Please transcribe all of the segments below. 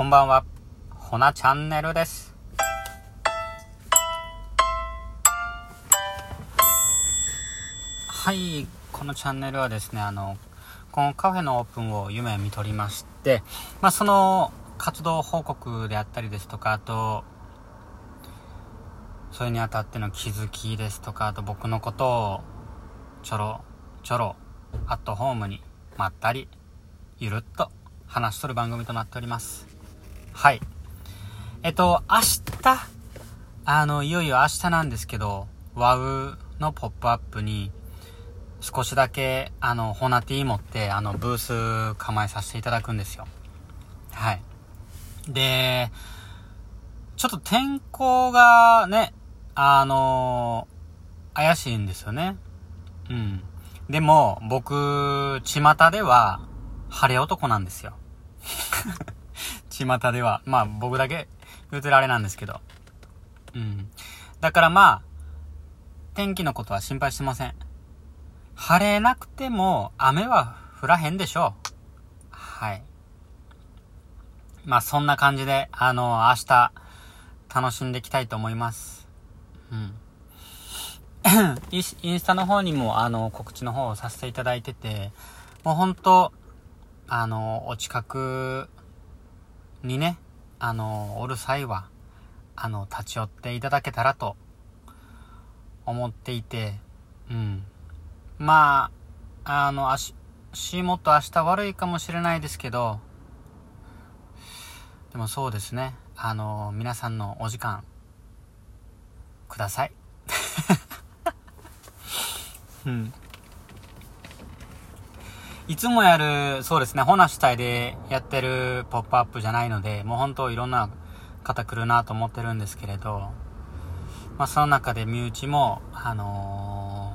こんばんは、ほなチャンネルです。はい、このチャンネルはですね、あの、このカフェのオープンを夢見とりまして、まあ、その活動報告であったりですとか、あと、それにあたっての気づきですとか、あと僕のことをちょろちょろアットホームにまったりゆるっと話しとる番組となっておりますはいえっと明日あのいよいよ明日なんですけど WOW のポップアップに少しだけあのホナティ持ってあのブース構えさせていただくんですよはいでちょっと天候がねあの怪しいんですよねうん。でも、僕、巷では、晴れ男なんですよ。巷では。まあ、僕だけ言うてるあれなんですけど。うん。だからまあ、天気のことは心配してません。晴れなくても、雨は降らへんでしょう。はい。まあ、そんな感じで、あの、明日、楽しんでいきたいと思います。うん。インスタの方にもあの告知の方をさせていただいてて、もう本当あの、お近くにね、あの、おる際は、あの、立ち寄っていただけたらと思っていて、うん。まあ、あの、足、足元明日悪いかもしれないですけど、でもそうですね、あの、皆さんのお時間、ください。うん。いつもやる、そうですね、ホナ主体でやってるポップアップじゃないので、もう本当いろんな方来るなと思ってるんですけれど、まあその中で身内も、あの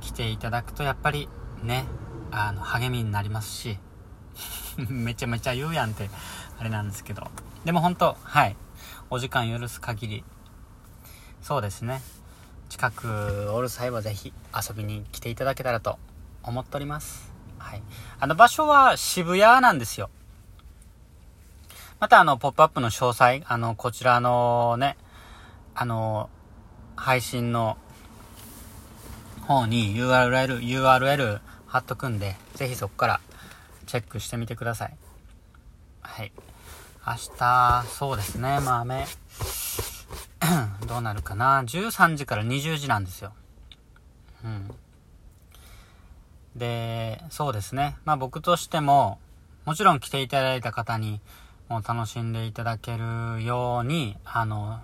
ー来ていただくとやっぱりね、あの、励みになりますし、めちゃめちゃ言うやんって、あれなんですけど。でも本当はい。お時間許す限り、そうですね。近くおる際はぜひ遊びに来ていただけたらと思っております。はい。あの場所は渋谷なんですよ。またあの、ポップアップの詳細、あの、こちらのね、あの、配信の方に URL、URL 貼っとくんで、ぜひそこからチェックしてみてください。はい。明日、そうですね、まあ雨、どうなるかな13時から20時なんですようんでそうですね。まあ僕としてももちろん来ていただいた方にもう楽しんでいただけるようにあの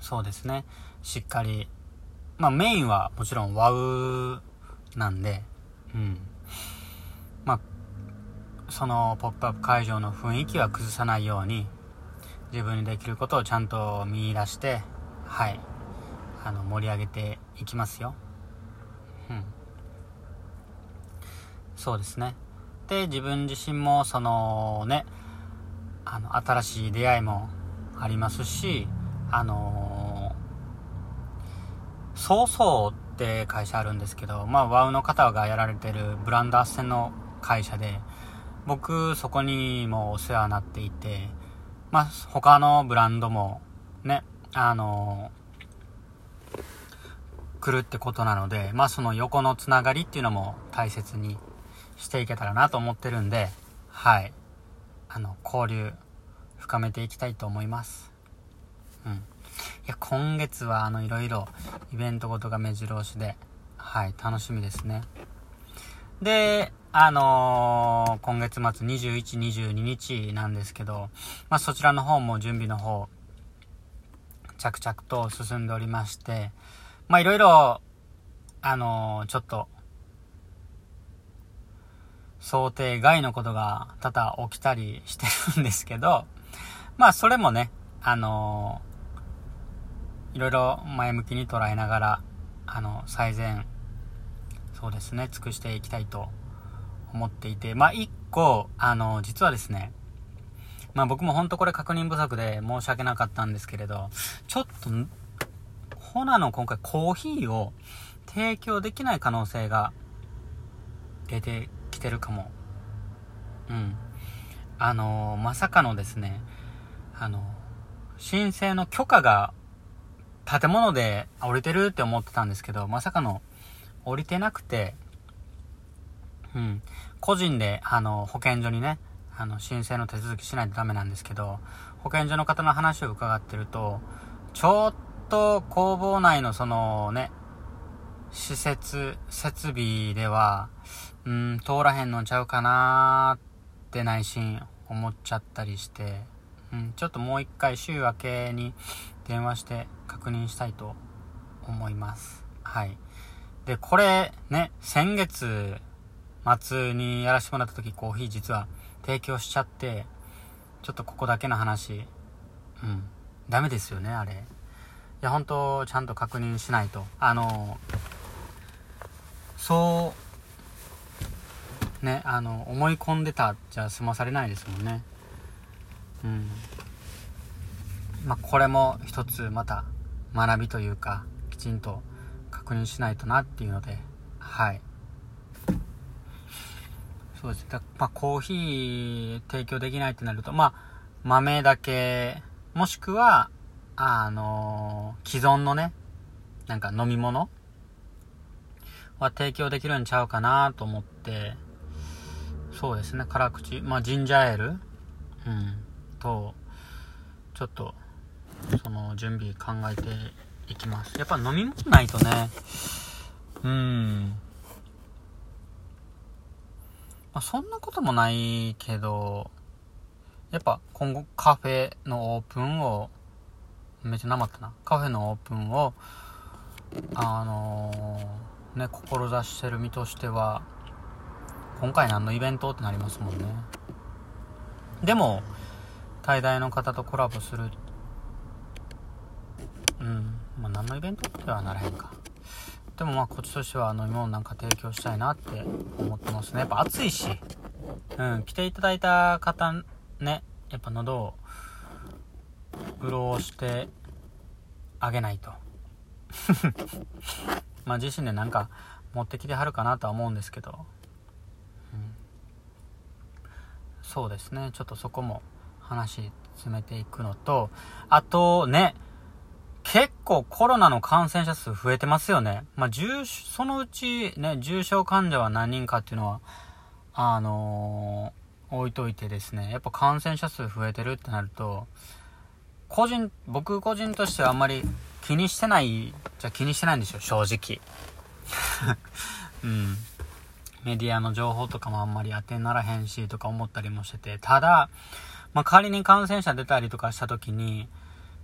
そうですね。しっかりまあメインはもちろんワウなんでうん。まあそのポップアップ会場の雰囲気は崩さないように自分にできることをちゃんと見出してはい。あの盛り上げていきますよ。うん。そうですね。で自分自身もそのねあの新しい出会いもありますしあのー、そうそうって会社あるんですけどまあワウの方がやられてるブランド斡旋の会社で僕そこにもお世話になっていてまあ、他のブランドもね、あのー、来るってことなので、まあその横のつながりっていうのも大切にしていけたらなと思ってるんで、はい。あの、交流深めていきたいと思います。うん。いや、今月はあの、いろいろイベントごとが目白押しで、はい、楽しみですね。で、あのー、今月末21、22日なんですけど、まあ、そちらの方も準備の方、着々と進んでおりまして、まあ、いろいろ、あのー、ちょっと、想定外のことが多々起きたりしてるんですけど、まあ、それもね、あのー、いろいろ前向きに捉えながら、あの、最善、そうですね、尽くしていきたいと思っていて、まあ、一個、あの、実はですね、まあ僕も本当これ確認不足で申し訳なかったんですけれど、ちょっと、ホナの今回コーヒーを提供できない可能性が出てきてるかも。うん。あのまさかのですね、あの申請の許可が建物で降りてるって思ってたんですけど、まさかの降りてなくて、うん、個人で、あの、保健所にね、あの、申請の手続きしないとダメなんですけど、保健所の方の話を伺ってると、ちょっと工房内のそのね、施設、設備では、うん、通らへんのちゃうかなーって内心思っちゃったりして、うん、ちょっともう一回週明けに電話して確認したいと思います。はい。で、これね、先月末にやらせてもらった時コーヒー実は提供しちゃって、ちょっとここだけの話、うん、ダメですよね、あれ。いや、本当ちゃんと確認しないと。あの、そう、ね、あの、思い込んでたじゃ済まされないですもんね。うん。まあ、これも一つまた学びというか、きちんと確認しないとなっていうので、はい。そうです。だまあ、コーヒー提供できないってなると、まあ、豆だけ、もしくは、あのー、既存のね、なんか飲み物は提供できるんちゃうかなと思って、そうですね、辛口、まあ、ジンジャーエール、うん、と、ちょっと、その準備考えていきます。やっぱ飲み物ないとね、うん、まあ、そんなこともないけど、やっぱ今後カフェのオープンを、めっちゃなまったな。カフェのオープンを、あのー、ね、志してる身としては、今回何のイベントってなりますもんね。でも、大々の方とコラボする、うん、まあ、何のイベントってはならへんか。でもまあこっちとしては飲み物なんか提供したいなって思ってますね。やっぱ暑いし、うん、来ていただいた方ね、やっぱ喉を潤してあげないと。まあ自身でなんか持ってきてはるかなとは思うんですけど、うん、そうですね、ちょっとそこも話詰めていくのと、あとね、結構コロナの感染者数増えてますよね。まあ、重、そのうちね、重症患者は何人かっていうのは、あのー、置いといてですね、やっぱ感染者数増えてるってなると、個人、僕個人としてはあんまり気にしてない、じゃ気にしてないんですよ、正直。うん。メディアの情報とかもあんまり当てにならへんしとか思ったりもしてて、ただ、まあ、仮に感染者出たりとかした時に、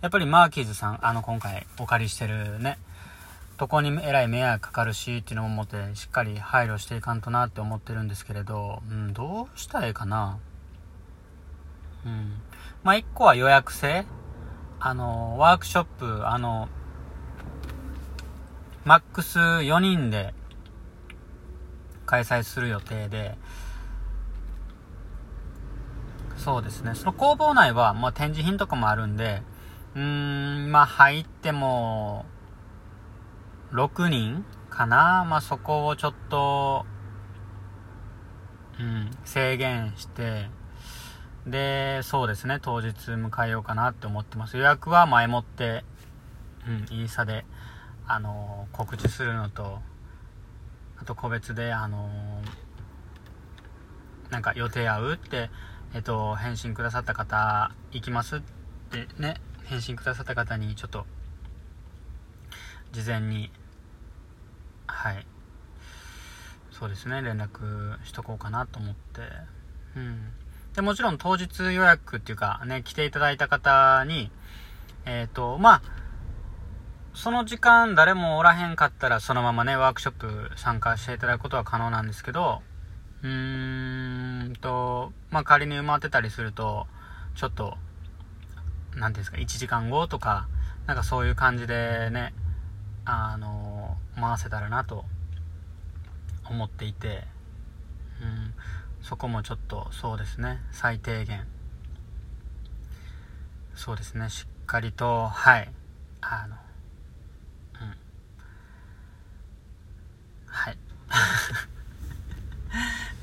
やっぱりマーキーズさん、あの今回お借りしてるね、とこにえらい迷惑かかるしっていうのを思ってしっかり配慮していかんとなって思ってるんですけれど、うん、どうしたらいいかな。うん。まあ、一個は予約制。あの、ワークショップ、あの、マックス4人で開催する予定で、そうですね。その工房内は、まあ、展示品とかもあるんで、うーん、まあ入っても、6人かなまあそこをちょっと、うん、制限して、で、そうですね、当日迎えようかなって思ってます。予約は前もって、うん、インスタで、あのー、告知するのと、あと個別で、あのー、なんか予定合うって、えっと、返信くださった方、行きますってね、返信くださった方にちょっと事前にはい。そうですね連絡しとこうかなと思って。うん。でもちろん当日予約っていうかね来ていただいた方にえっ、とまあその時間誰もおらへんかったらそのままねワークショップ参加していただくことは可能なんですけどうーんとまあ仮に埋まってたりするとちょっと何ていうんですか、1時間後とか、なんかそういう感じでね、あの、回せたらなと思っていて、うん、そこもちょっとそうですね、最低限、そうですね、しっかりと、はい、あの、うん、はい、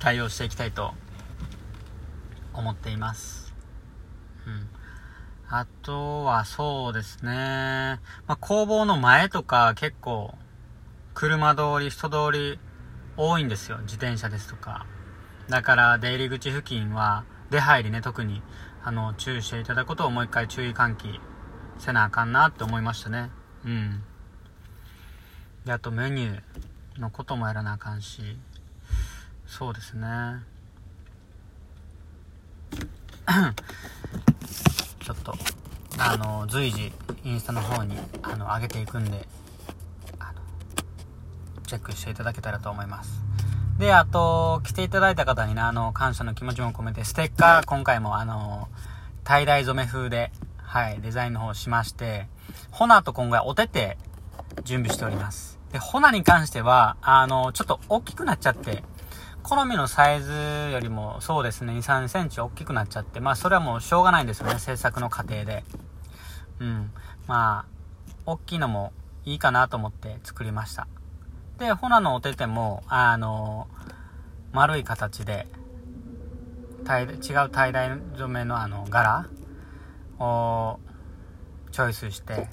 対応していきたいと思っています。うん。あとはそうですね。まあ、工房の前とか結構、車通り、人通り多いんですよ。自転車ですとか。だから出入り口付近は、出入りね、特に、あの、注意していただくことをもう一回注意喚起せなあかんなって思いましたね。うん。で、あとメニューのこともやらなあかんし、そうですね。ちょっと、あの、随時、インスタの方に、あの、上げていくんで、チェックしていただけたらと思います。で、あと、来ていただいた方にね、あの、感謝の気持ちも込めて、ステッカー、今回も、あの、tie dye 染め風で、はい、デザインの方しまして、ホナと今回お手手準備しております。で、ホナに関しては、あの、ちょっと大きくなっちゃって、好みのサイズよりもそうですね、2、3センチ大きくなっちゃって、まあそれはもうしょうがないんですよね、制作の過程で。うん。まあ、大きいのもいいかなと思って作りました。で、ホナのお手手も、あの、丸い形で、違う tie dye 染めのあの柄をチョイスして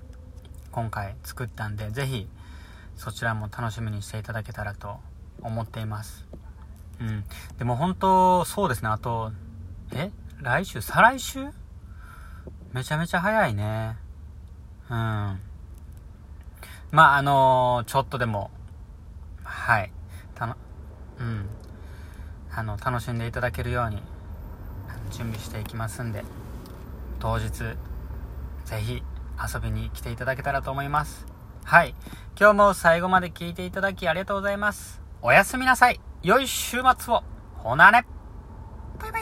今回作ったんで、ぜひそちらも楽しみにしていただけたらと思っています。うん。でも本当、そうですね。あと、え？来週？再来週？めちゃめちゃ早いね。うん。まあ、あのー、ちょっとでも、はい。たの、うん。あの、楽しんでいただけるように、準備していきますんで、当日、ぜひ遊びに来ていただけたらと思います。はい。今日も最後まで聞いていただきありがとうございます。おやすみなさい。良い週末を。ほなね。